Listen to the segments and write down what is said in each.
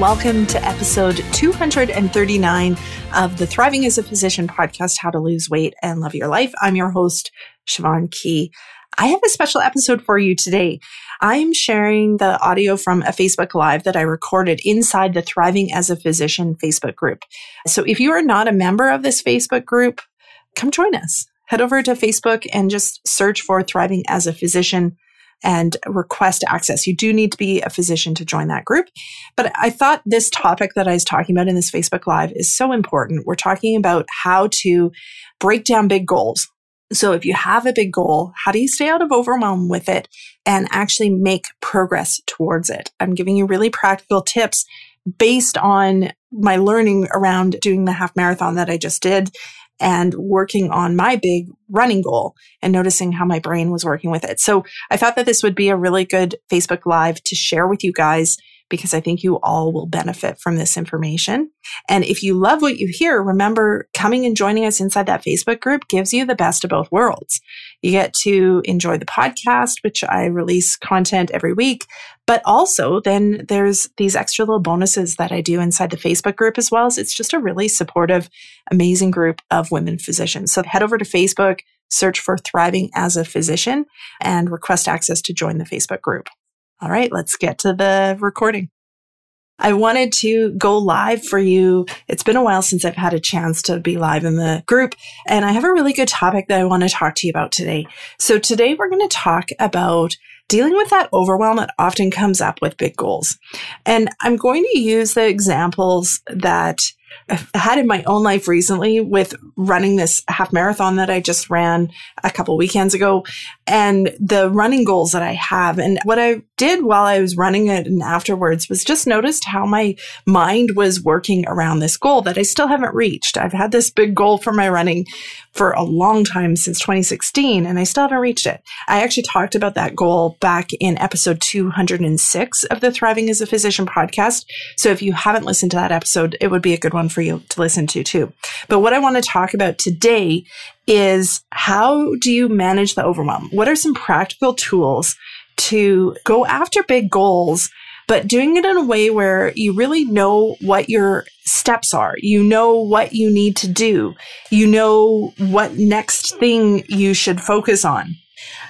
Welcome to episode 239 of the Thriving as a Physician podcast, How to Lose Weight and Love Your Life. I'm your host, Siobhan Key. I have a special episode for you today. I'm sharing the audio from a Facebook Live that I recorded inside the Thriving as a Physician Facebook group. So if you are not a member of this Facebook group, come join us. Head over to Facebook and just search for Thriving as a Physician and request access. You do need to be a physician to join that group. But I thought this topic that I was talking about in this Facebook Live is so important. We're talking about how to break down big goals. So if you have a big goal, how do you stay out of overwhelm with it and actually make progress towards it? I'm giving you really practical tips based on my learning around doing the half marathon that I just did and working on my big running goal and noticing how my brain was working with it. So I thought that this would be a really good Facebook Live to share with you guys because I think you all will benefit from this information. And if you love what you hear, remember coming and joining us inside that Facebook group gives you the best of both worlds. You get to enjoy the podcast, which I release content every week, but also then there's these extra little bonuses that I do inside the Facebook group as well. As it's just a really supportive, amazing group of women physicians. So head over to Facebook, search for Thriving as a Physician, and request access to join the Facebook group. All right, let's get to the recording. I wanted to go live for you. It's been a while since I've had a chance to be live in the group, and I have a really good topic that I want to talk to you about today. So, today we're going to talk about dealing with that overwhelm that often comes up with big goals. And I'm going to use the examples that I've had in my own life recently with running this half marathon that I just ran a couple weekends ago and the running goals that I have. And what I did while I was running it and afterwards was just noticed how my mind was working around this goal that I still haven't reached. I've had this big goal for my running for a long time since 2016 and I still haven't reached it. I actually talked about that goal back in episode 206 of the Thriving as a Physician podcast. So if you haven't listened to that episode, it would be a good one Um, for you to listen to too. But what I want to talk about today is how do you manage the overwhelm? What are some practical tools to go after big goals but doing it in a way where you really know what your steps are. You know what you need to do. You know what next thing you should focus on.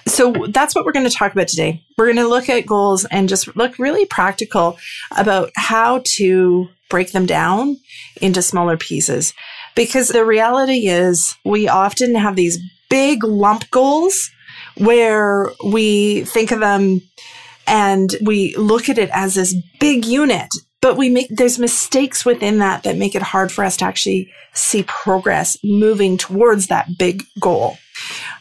So that's what we're going to talk about today. We're going to look at goals and just look really practical about how to break them down into smaller pieces. Because the reality is we often have these big lump goals where we think of them and we look at it as this big unit but we make there's mistakes within that that make it hard for us to actually see progress moving towards that big goal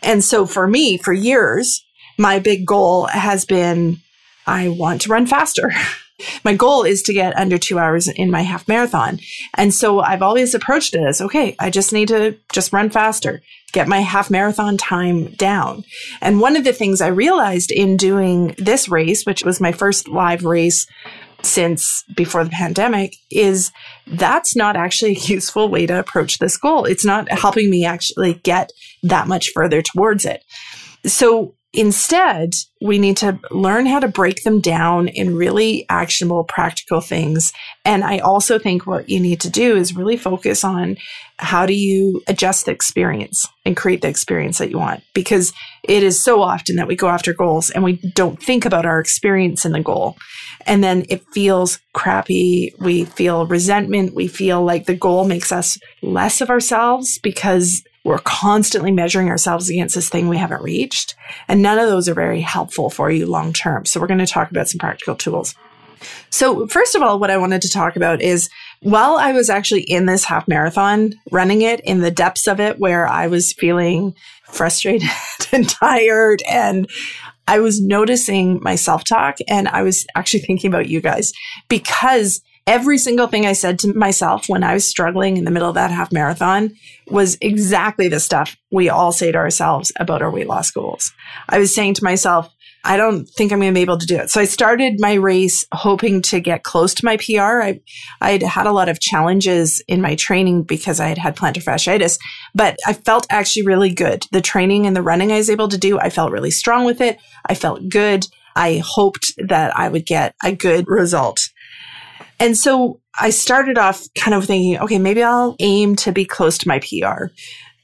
and so for me for years my big goal has been i want to run faster my goal is to get under two hours in my half marathon. And so I've always approached it as okay, I just need to just run faster, get my half marathon time down. And one of the things I realized in doing this race, which was my first live race since before the pandemic is that's not actually a useful way to approach this goal. It's not helping me actually get that much further towards it. So Instead, we need to learn how to break them down in really actionable, practical things. And I also think what you need to do is really focus on how do you adjust the experience and create the experience that you want? Because it is so often that we go after goals and we don't think about our experience in the goal. And then it feels crappy. We feel resentment. We feel like the goal makes us less of ourselves because we're constantly measuring ourselves against this thing we haven't reached. And none of those are very helpful for you long term. So we're going to talk about some practical tools. So, first of all, what I wanted to talk about is while I was actually in this half marathon, running it in the depths of it, where I was feeling frustrated and tired, and I was noticing my self talk, and I was actually thinking about you guys because Every single thing I said to myself when I was struggling in the middle of that half marathon was exactly the stuff we all say to ourselves about our weight loss goals. I was saying to myself, I don't think I'm going to be able to do it. So I started my race hoping to get close to my PR. I, I'd had a lot of challenges in my training because I had had plantar fasciitis, but I felt actually really good. The training and the running I was able to do, I felt really strong with it. I felt good. I hoped that I would get a good result. And so I started off kind of thinking, okay, maybe I'll aim to be close to my PR.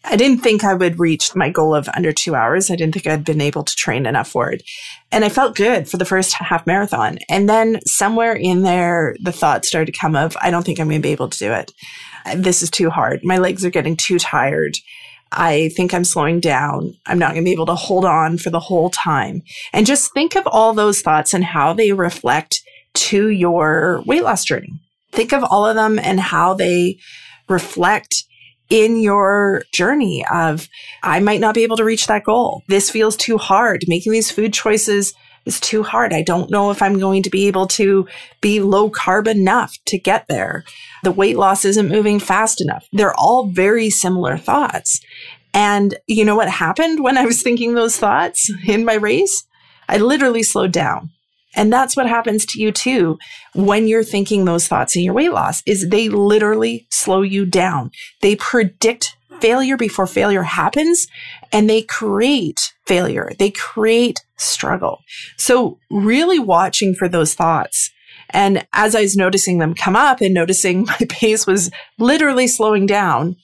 I didn't think I would reach my goal of under two hours. I didn't think I'd been able to train enough for it. And I felt good for the first half marathon. And then somewhere in there, the thought started to come of, I don't think I'm going to be able to do it. This is too hard. My legs are getting too tired. I think I'm slowing down. I'm not going to be able to hold on for the whole time. And just think of all those thoughts and how they reflect to your weight loss journey. Think of all of them and how they reflect in your journey of, I might not be able to reach that goal. This feels too hard. Making these food choices is too hard. I don't know if I'm going to be able to be low carb enough to get there. The weight loss isn't moving fast enough. They're all very similar thoughts. And you know what happened when I was thinking those thoughts in my race? I literally slowed down. And that's what happens to you too when you're thinking those thoughts in your weight loss is they literally slow you down. They predict failure before failure happens and they create failure. They create struggle. So really watching for those thoughts. And as I was noticing them come up and noticing my pace was literally slowing down,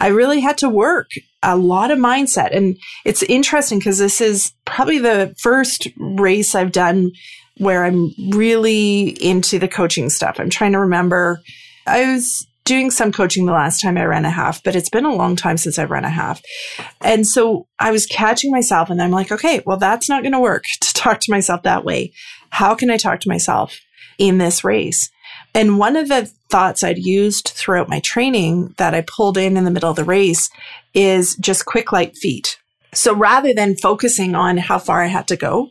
I really had to work a lot of mindset. And it's interesting because this is probably the first race I've done where I'm really into the coaching stuff. I'm trying to remember. I was doing some coaching the last time I ran a half, but it's been a long time since I've run a half. And so I was catching myself and I'm like, okay, well, that's not going to work to talk to myself that way. How can I talk to myself in this race? And one of the thoughts I'd used throughout my training that I pulled in in the middle of the race is just quick, light feet. So rather than focusing on how far I had to go,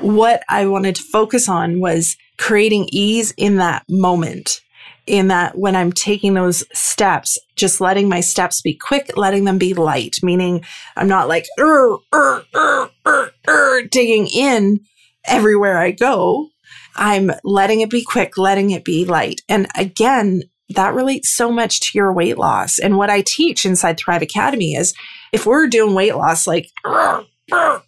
what I wanted to focus on was creating ease in that moment. In that, when I'm taking those steps, just letting my steps be quick, letting them be light, meaning I'm not like, digging in everywhere I go. I'm letting it be quick, letting it be light. And again, that relates so much to your weight loss. And what I teach inside Thrive Academy is if we're doing weight loss, like,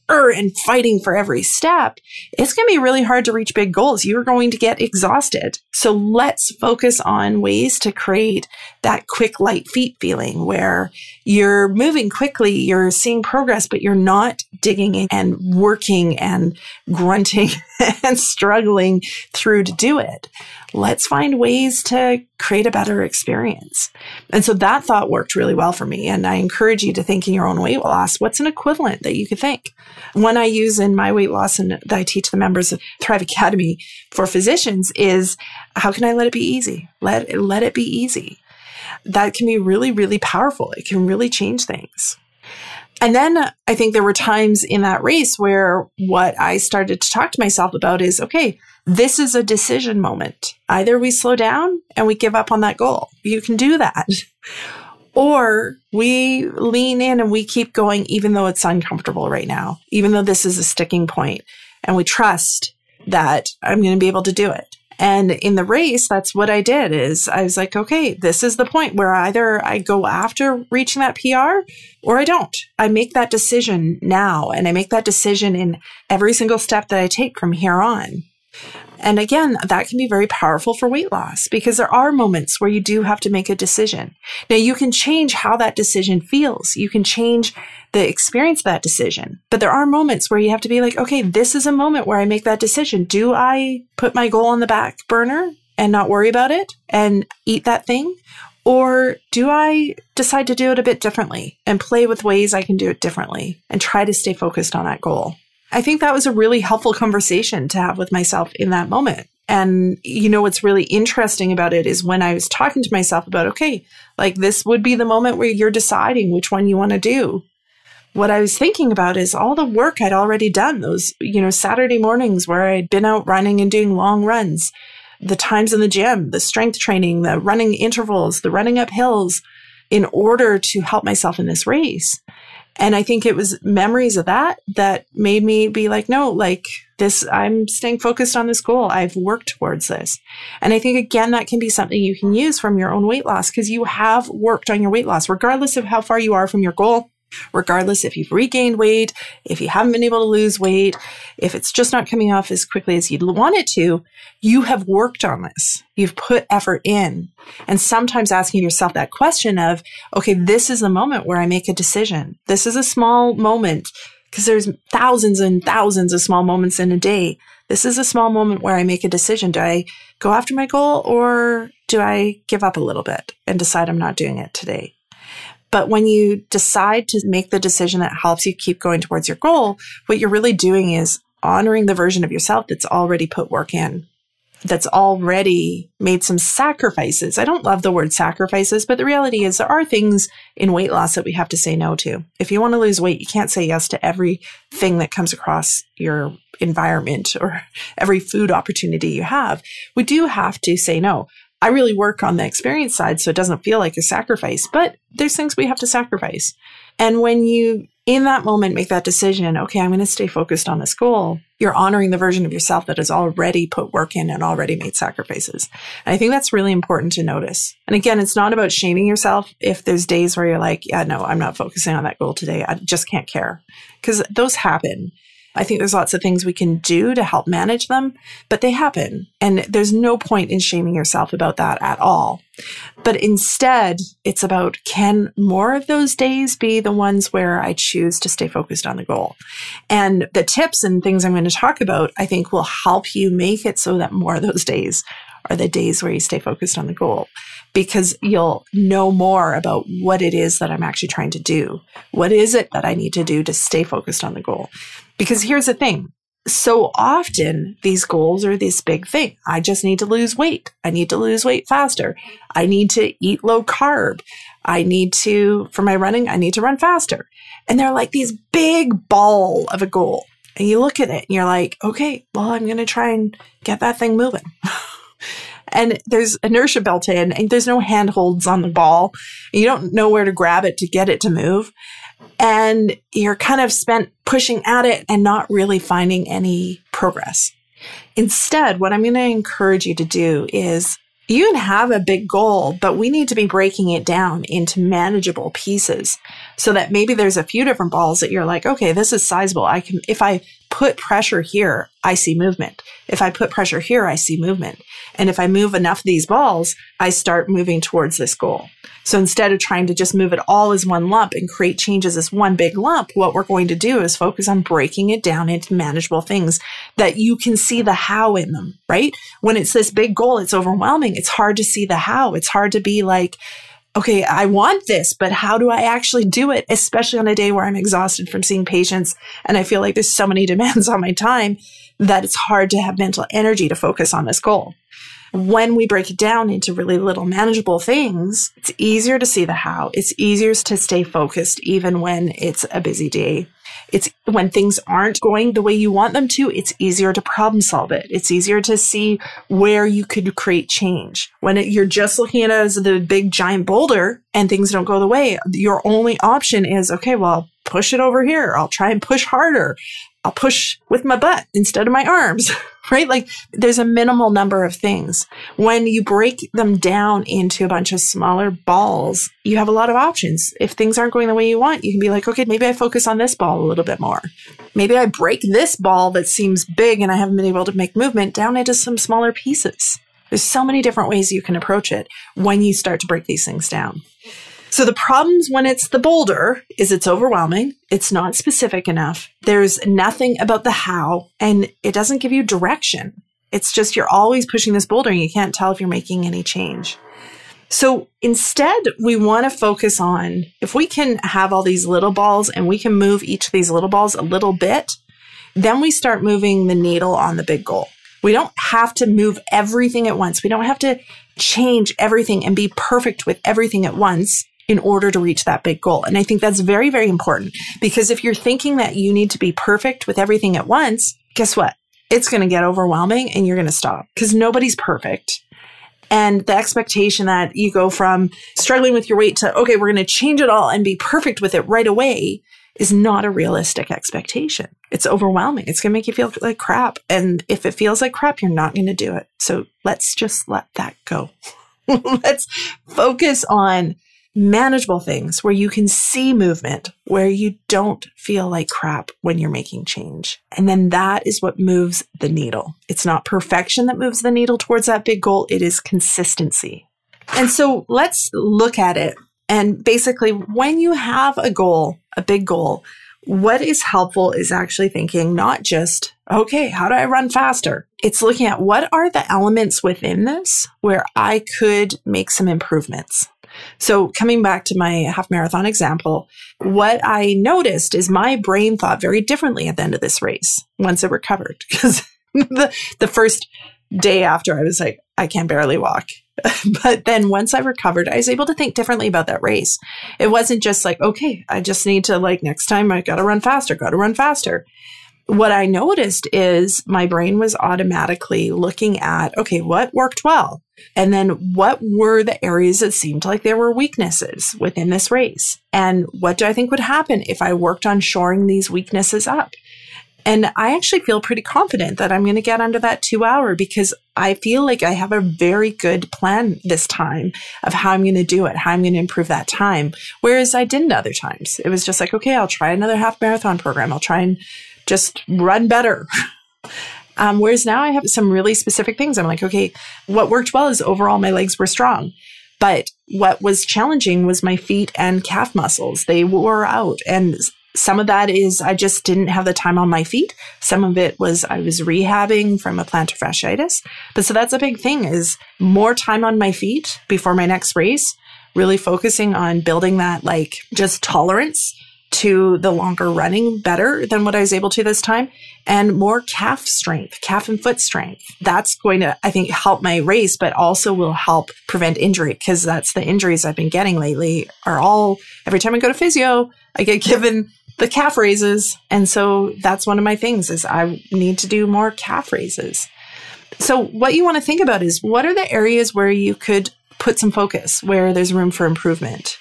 Er, and fighting for every step, it's going to be really hard to reach big goals. You're going to get exhausted. So let's focus on ways to create that quick light feet feeling where you're moving quickly, you're seeing progress, but you're not digging in and working and grunting and struggling through to do it. Let's find ways to create a better experience. And so that thought worked really well for me. And I encourage you to think in your own weight loss. What's an equivalent that you could think? One I use in my weight loss and that I teach the members of Thrive Academy for physicians is how can I let it be easy? Let, let it be easy. That can be really, really powerful. It can really change things. And then I think there were times in that race where what I started to talk to myself about is okay, this is a decision moment. Either we slow down and we give up on that goal. You can do that. Or we lean in and we keep going, even though it's uncomfortable right now, even though this is a sticking point, and we trust that I'm going to be able to do it. And in the race, that's what I did is I was like, okay, this is the point where either I go after reaching that PR or I don't. I make that decision now and I make that decision in every single step that I take from here on. And again, that can be very powerful for weight loss because there are moments where you do have to make a decision. Now you can change how that decision feels. You can change the experience of that decision. But there are moments where you have to be like, okay, this is a moment where I make that decision. Do I put my goal on the back burner and not worry about it and eat that thing? Or do I decide to do it a bit differently and play with ways I can do it differently and try to stay focused on that goal? I think that was a really helpful conversation to have with myself in that moment. And, you know, what's really interesting about it is when I was talking to myself about, okay, like this would be the moment where you're deciding which one you want to do. What I was thinking about is all the work I'd already done, those, you know, Saturday mornings where I'd been out running and doing long runs, the times in the gym, the strength training, the running intervals, the running up hills in order to help myself in this race. And I think it was memories of that that made me be like, no, like this, I'm staying focused on this goal. I've worked towards this. And I think again, that can be something you can use from your own weight loss because you have worked on your weight loss, regardless of how far you are from your goal regardless if you've regained weight, if you haven't been able to lose weight, if it's just not coming off as quickly as you'd want it to, you have worked on this. You've put effort in. And sometimes asking yourself that question of, okay, this is the moment where I make a decision. This is a small moment because there's thousands and thousands of small moments in a day. This is a small moment where I make a decision. Do I go after my goal or do I give up a little bit and decide I'm not doing it today? But when you decide to make the decision that helps you keep going towards your goal, what you're really doing is honoring the version of yourself that's already put work in, that's already made some sacrifices. I don't love the word sacrifices, but the reality is there are things in weight loss that we have to say no to. If you want to lose weight, you can't say yes to everything that comes across your environment or every food opportunity you have. We do have to say no. I really work on the experience side so it doesn't feel like a sacrifice, but there's things we have to sacrifice. And when you, in that moment, make that decision, okay, I'm going to stay focused on this goal, you're honoring the version of yourself that has already put work in and already made sacrifices. And I think that's really important to notice. And again, it's not about shaming yourself if there's days where you're like, yeah, no, I'm not focusing on that goal today. I just can't care. Because those happen. I think there's lots of things we can do to help manage them, but they happen. And there's no point in shaming yourself about that at all. But instead, it's about can more of those days be the ones where I choose to stay focused on the goal? And the tips and things I'm going to talk about, I think will help you make it so that more of those days are the days where you stay focused on the goal because you'll know more about what it is that I'm actually trying to do. What is it that I need to do to stay focused on the goal? Because here's the thing. So often these goals are this big thing. I just need to lose weight. I need to lose weight faster. I need to eat low carb. I need to, for my running, I need to run faster. And they're like these big ball of a goal. And you look at it and you're like, okay, well, I'm going to try and get that thing moving. and there's inertia built in and there's no handholds on the ball. You don't know where to grab it to get it to move and you're kind of spent pushing at it and not really finding any progress. Instead, what I'm going to encourage you to do is you can have a big goal, but we need to be breaking it down into manageable pieces so that maybe there's a few different balls that you're like, okay, this is sizable. I can, if I put pressure here, I see movement. If I put pressure here, I see movement. And if I move enough of these balls, I start moving towards this goal. So instead of trying to just move it all as one lump and create changes as one big lump, what we're going to do is focus on breaking it down into manageable things that you can see the how in them, right? When it's this big goal, it's overwhelming. It's hard to see the how. It's hard to be like, okay, I want this, but how do I actually do it? Especially on a day where I'm exhausted from seeing patients and I feel like there's so many demands on my time that it's hard to have mental energy to focus on this goal when we break it down into really little manageable things, it's easier to see the how. It's easier to stay focused even when it's a busy day. It's when things aren't going the way you want them to, it's easier to problem solve it. It's easier to see where you could create change. When it, you're just looking at it as the big giant boulder and things don't go the way, your only option is, okay, well, push it over here. I'll try and push harder. I'll push with my butt instead of my arms, right? Like there's a minimal number of things. When you break them down into a bunch of smaller balls, you have a lot of options. If things aren't going the way you want, you can be like, okay, maybe I focus on this ball a little bit more. Maybe I break this ball that seems big and I haven't been able to make movement down into some smaller pieces. There's so many different ways you can approach it when you start to break these things down. So the problems when it's the boulder is it's overwhelming. It's not specific enough. There's nothing about the how and it doesn't give you direction. It's just you're always pushing this boulder and you can't tell if you're making any change. So instead, we want to focus on if we can have all these little balls and we can move each of these little balls a little bit, then we start moving the needle on the big goal. We don't have to move everything at once. We don't have to change everything and be perfect with everything at once in order to reach that big goal. And I think that's very, very important because if you're thinking that you need to be perfect with everything at once, guess what? It's going to get overwhelming and you're going to stop because nobody's perfect. And the expectation that you go from struggling with your weight to, okay, we're going to change it all and be perfect with it right away is not a realistic expectation. It's overwhelming. It's going to make you feel like crap. And if it feels like crap, you're not going to do it. So let's just let that go. let's focus on manageable things where you can see movement, where you don't feel like crap when you're making change. And then that is what moves the needle. It's not perfection that moves the needle towards that big goal, it is consistency. And so let's look at it. And basically, when you have a goal, a big goal, what is helpful is actually thinking not just, okay, how do I run faster? It's looking at what are the elements within this where I could make some improvements. So, coming back to my half marathon example, what I noticed is my brain thought very differently at the end of this race once it recovered. Because the, the first day after, I was like, I can't barely walk. but then once I recovered, I was able to think differently about that race. It wasn't just like, okay, I just need to, like, next time I got to run faster, got to run faster what I noticed is my brain was automatically looking at, okay, what worked well? And then what were the areas that seemed like there were weaknesses within this race? And what do I think would happen if I worked on shoring these weaknesses up? And I actually feel pretty confident that I'm going to get under that two hour because I feel like I have a very good plan this time of how I'm going to do it, how I'm going to improve that time. Whereas I didn't other times. It was just like, okay, I'll try another half marathon program. I'll try and just run better. Um, whereas now I have some really specific things. I'm like, okay, what worked well is overall my legs were strong. But what was challenging was my feet and calf muscles. They wore out. And some of that is I just didn't have the time on my feet. Some of it was I was rehabbing from a plantar fasciitis. But so that's a big thing is more time on my feet before my next race, really focusing on building that like just tolerance to the longer running better than what I was able to this time and more calf strength, calf and foot strength. That's going to, I think, help my race, but also will help prevent injury because that's the injuries I've been getting lately are all every time I go to physio, I get given the calf raises. And so that's one of my things is I need to do more calf raises. So what you want to think about is what are the areas where you could put some focus, where there's room for improvement?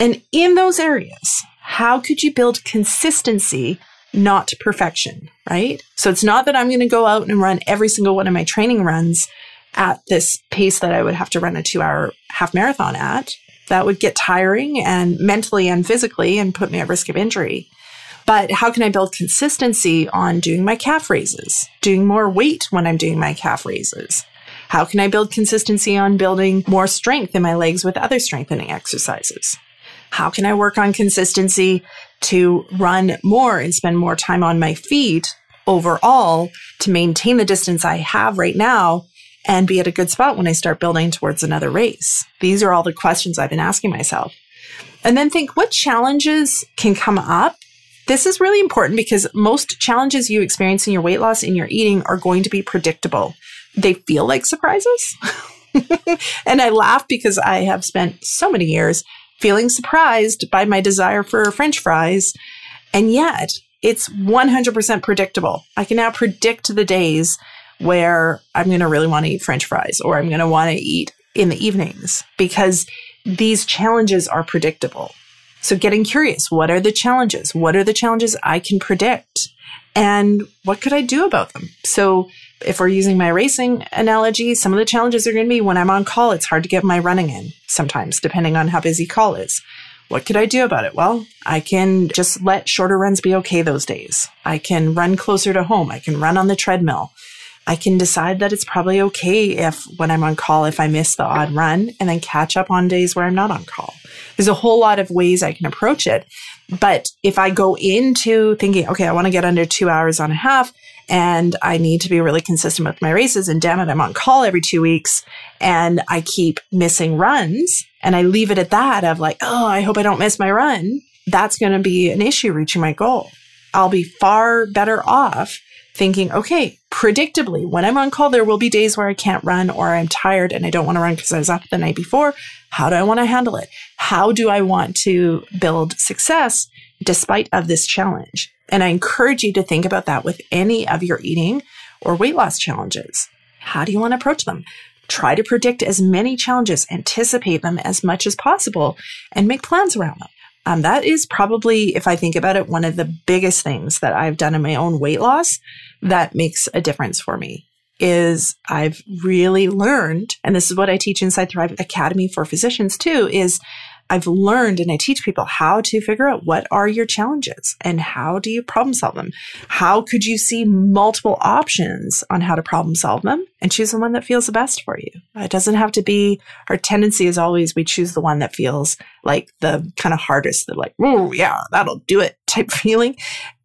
And in those areas, how could you build consistency, not perfection, right? So it's not that I'm going to go out and run every single one of my training runs at this pace that I would have to run a two hour half marathon at. That would get tiring and mentally and physically and put me at risk of injury. But how can I build consistency on doing my calf raises, doing more weight when I'm doing my calf raises? How can I build consistency on building more strength in my legs with other strengthening exercises? How can I work on consistency to run more and spend more time on my feet overall to maintain the distance I have right now and be at a good spot when I start building towards another race? These are all the questions I've been asking myself. And then think what challenges can come up. This is really important because most challenges you experience in your weight loss and your eating are going to be predictable. They feel like surprises. and I laugh because I have spent so many years feeling surprised by my desire for french fries. And yet it's 100% predictable. I can now predict the days where I'm going to really want to eat french fries or I'm going to want to eat in the evenings because these challenges are predictable. So getting curious, what are the challenges? What are the challenges I can predict? And what could I do about them? So if we're using my racing analogy, some of the challenges are going to be when I'm on call, it's hard to get my running in sometimes, depending on how busy call is. What could I do about it? Well, I can just let shorter runs be okay those days. I can run closer to home. I can run on the treadmill. I can decide that it's probably okay if when I'm on call, if I miss the odd run and then catch up on days where I'm not on call. There's a whole lot of ways I can approach it. But if I go into thinking, okay, I want to get under two hours on a half and I need to be really consistent with my races and damn it, I'm on call every two weeks and I keep missing runs and I leave it at that of like, oh, I hope I don't miss my run. That's going to be an issue reaching my goal. I'll be far better off thinking, okay, predictably, when I'm on call, there will be days where I can't run or I'm tired and I don't want to run because I was up the night before. How do I want to handle it? How do I want to build success despite of this challenge? And I encourage you to think about that with any of your eating or weight loss challenges. How do you want to approach them? Try to predict as many challenges, anticipate them as much as possible, and make plans around them. Um, that is probably, if I think about it, one of the biggest things that I've done in my own weight loss that makes a difference for me is I've really learned, and this is what I teach inside Thrive Academy for physicians too, is I've learned and I teach people how to figure out what are your challenges and how do you problem solve them? How could you see multiple options on how to problem solve them and choose the one that feels the best for you? It doesn't have to be, our tendency is always we choose the one that feels like the kind of hardest, the like, oh, yeah, that'll do it type feeling.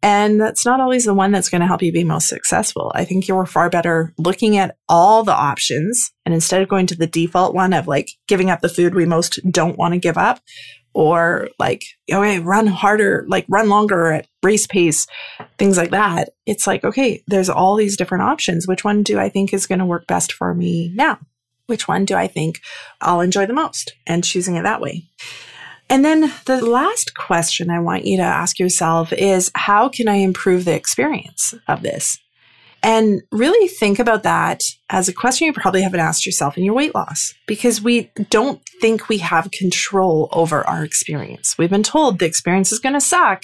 And that's not always the one that's going to help you be most successful. I think you're far better looking at all the options and instead of going to the default one of like giving up the food we most don't want to give up or like, okay, run harder, like run longer at race pace, things like that. It's like, okay, there's all these different options. Which one do I think is going to work best for me now? Which one do I think I'll enjoy the most? And choosing it that way. And then the last question I want you to ask yourself is how can I improve the experience of this? And really think about that as a question you probably haven't asked yourself in your weight loss because we don't think we have control over our experience. We've been told the experience is going to suck.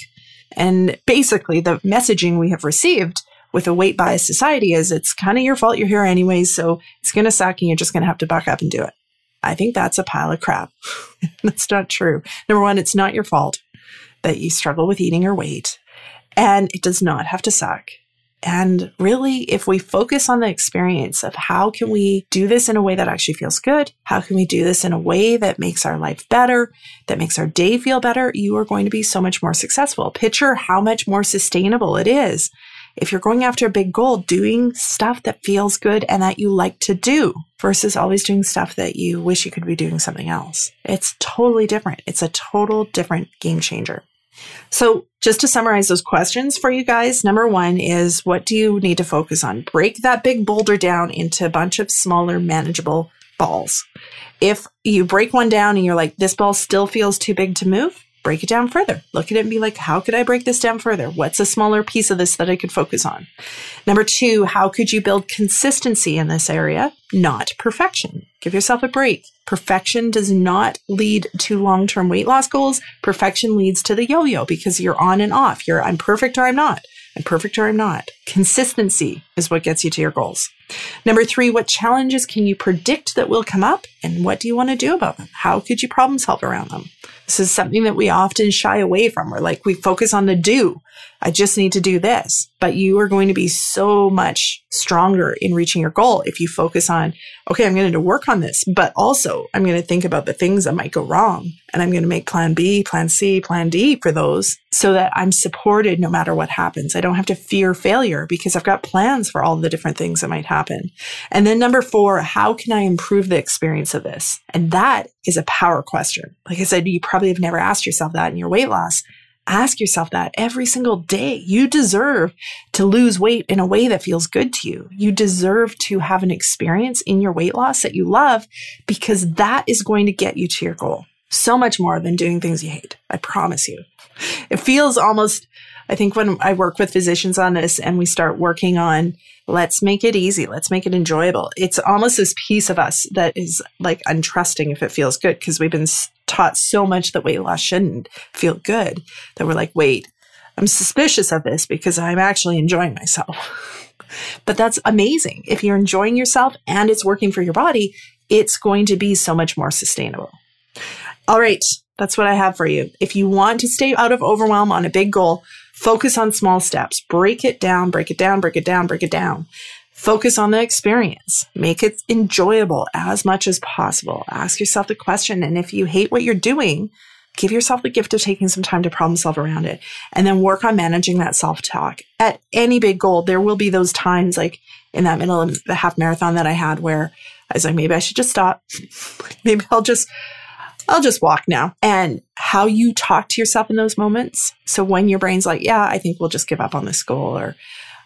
And basically, the messaging we have received with a weight bias society is it's kind of your fault you're here anyways. So it's going to suck and you're just going to have to buck up and do it. I think that's a pile of crap. that's not true. Number one, it's not your fault that you struggle with eating or weight, and it does not have to suck. And really, if we focus on the experience of how can we do this in a way that actually feels good? How can we do this in a way that makes our life better, that makes our day feel better? You are going to be so much more successful. Picture how much more sustainable it is if you're going after a big goal, doing stuff that feels good and that you like to do versus always doing stuff that you wish you could be doing something else. It's totally different. It's a total different game changer. So, just to summarize those questions for you guys, number one is what do you need to focus on? Break that big boulder down into a bunch of smaller, manageable balls. If you break one down and you're like, this ball still feels too big to move, break it down further. Look at it and be like, how could I break this down further? What's a smaller piece of this that I could focus on? Number two, how could you build consistency in this area, not perfection? Give yourself a break. Perfection does not lead to long term weight loss goals. Perfection leads to the yo yo because you're on and off. You're, I'm perfect or I'm not. I'm perfect or I'm not. Consistency is what gets you to your goals. Number three, what challenges can you predict that will come up and what do you want to do about them? How could you problem solve around them? This is something that we often shy away from. We're like, we focus on the do. I just need to do this. But you are going to be so much stronger in reaching your goal if you focus on, okay, I'm going to work on this, but also I'm going to think about the things that might go wrong. And I'm going to make plan B, plan C, plan D for those so that I'm supported no matter what happens. I don't have to fear failure because I've got plans for all the different things that might happen. And then number four, how can I improve the experience of this? And that is a power question. Like I said, you probably have never asked yourself that in your weight loss. Ask yourself that every single day. You deserve to lose weight in a way that feels good to you. You deserve to have an experience in your weight loss that you love because that is going to get you to your goal so much more than doing things you hate. I promise you. It feels almost, I think when I work with physicians on this and we start working on let's make it easy, let's make it enjoyable. It's almost this piece of us that is like untrusting if it feels good because we've been taught so much that weight loss shouldn't feel good that we're like, wait, I'm suspicious of this because I'm actually enjoying myself. but that's amazing. If you're enjoying yourself and it's working for your body, it's going to be so much more sustainable. All right. That's what I have for you. If you want to stay out of overwhelm on a big goal, focus on small steps. Break it down, break it down, break it down, break it down. Focus on the experience. Make it enjoyable as much as possible. Ask yourself the question. And if you hate what you're doing, give yourself the gift of taking some time to problem solve around it and then work on managing that self talk. At any big goal, there will be those times like in that middle of the half marathon that I had where I was like, maybe I should just stop. maybe I'll just I'll just walk now. And how you talk to yourself in those moments. So when your brain's like, yeah, I think we'll just give up on this goal or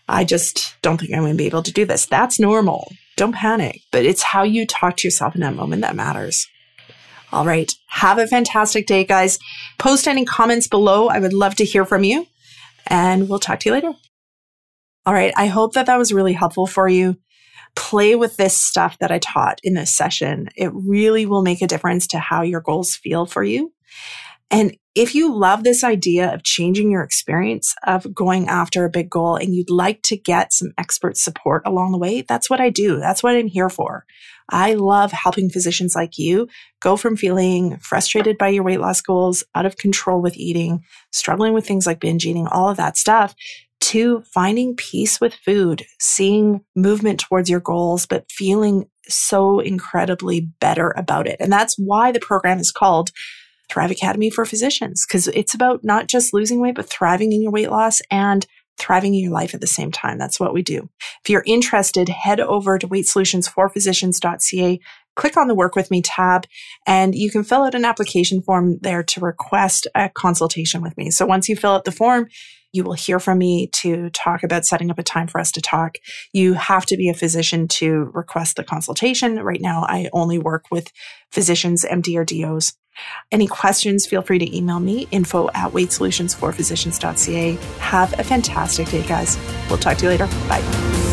I just don't think I'm going to be able to do this. That's normal. Don't panic, but it's how you talk to yourself in that moment that matters. All right. Have a fantastic day, guys. Post any comments below. I would love to hear from you and we'll talk to you later. All right. I hope that that was really helpful for you play with this stuff that I taught in this session. It really will make a difference to how your goals feel for you. And if you love this idea of changing your experience of going after a big goal and you'd like to get some expert support along the way, that's what I do. That's what I'm here for. I love helping physicians like you go from feeling frustrated by your weight loss goals, out of control with eating, struggling with things like binge eating, all of that stuff to finding peace with food, seeing movement towards your goals, but feeling so incredibly better about it. And that's why the program is called Thrive Academy for Physicians, because it's about not just losing weight, but thriving in your weight loss and thriving in your life at the same time. That's what we do. If you're interested, head over to weightsolutionsforphysicians.ca, click on the work with me tab, and you can fill out an application form there to request a consultation with me. So once you fill out the form, you will hear from me to talk about setting up a time for us to talk. You have to be a physician to request the consultation. Right now, I only work with physicians, MD or DOs. Any questions, feel free to email me, info at weightsolutionsforphysicians.ca. Have a fantastic day, guys. We'll talk to you later. Bye.